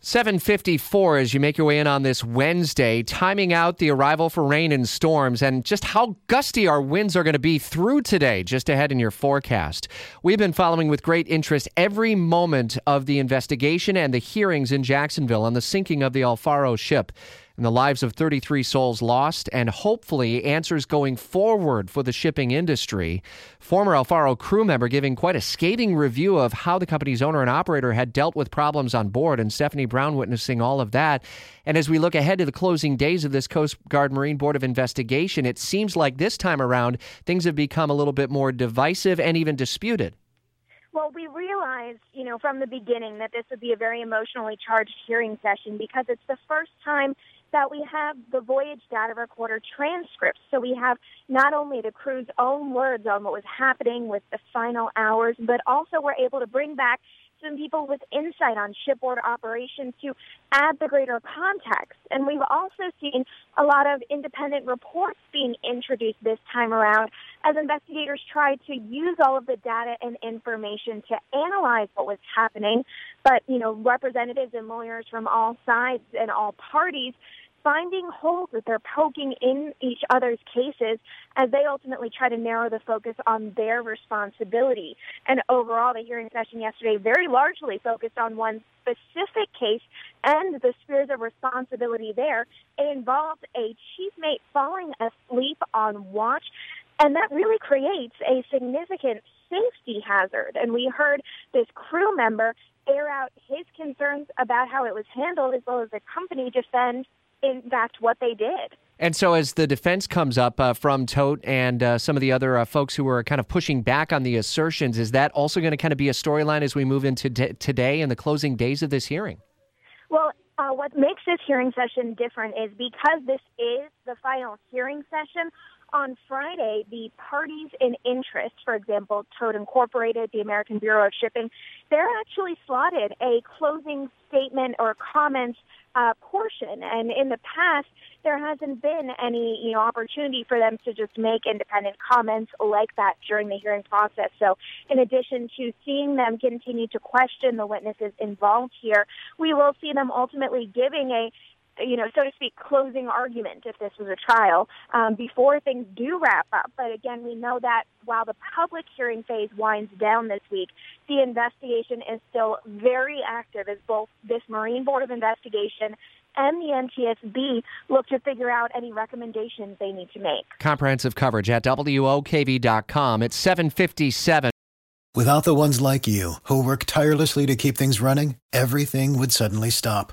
754 as you make your way in on this Wednesday, timing out the arrival for rain and storms and just how gusty our winds are going to be through today, just ahead in your forecast. We've been following with great interest every moment of the investigation and the hearings in Jacksonville on the sinking of the El Faro ship the lives of 33 souls lost, and hopefully answers going forward for the shipping industry. Former El Faro crew member giving quite a scathing review of how the company's owner and operator had dealt with problems on board, and Stephanie Brown witnessing all of that. And as we look ahead to the closing days of this Coast Guard Marine Board of Investigation, it seems like this time around things have become a little bit more divisive and even disputed. Well, we realized, you know, from the beginning that this would be a very emotionally charged hearing session because it's the first time that we have the voyage data recorder transcripts. So we have not only the crew's own words on what was happening with the final hours, but also we're able to bring back some people with insight on shipboard operations to add the greater context. And we've also seen a lot of independent reports being introduced this time around as investigators tried to use all of the data and information to analyze what was happening. But, you know, representatives and lawyers from all sides and all parties finding holes that they're poking in each other's cases as they ultimately try to narrow the focus on their responsibility. And overall, the hearing session yesterday very largely focused on one specific case and the spheres of responsibility there. It involved a chief mate falling asleep on watch. And that really creates a significant safety hazard. And we heard this crew member air out his concerns about how it was handled, as well as the company defend in fact what they did. And so, as the defense comes up uh, from Tote and uh, some of the other uh, folks who are kind of pushing back on the assertions, is that also going to kind of be a storyline as we move into t- today and the closing days of this hearing? Well, uh, what makes this hearing session different is because this is the final hearing session. On Friday, the parties in interest, for example, Tote Incorporated, the American Bureau of Shipping, they're actually slotted a closing statement or comments uh, portion. And in the past, there hasn't been any, you know, opportunity for them to just make independent comments like that during the hearing process. So, in addition to seeing them continue to question the witnesses involved here, we will see them ultimately giving a you know, so to speak, closing argument if this was a trial um, before things do wrap up. But again, we know that while the public hearing phase winds down this week, the investigation is still very active as both this Marine Board of Investigation and the NTSB look to figure out any recommendations they need to make. Comprehensive coverage at WOKV.com. It's 757. Without the ones like you, who work tirelessly to keep things running, everything would suddenly stop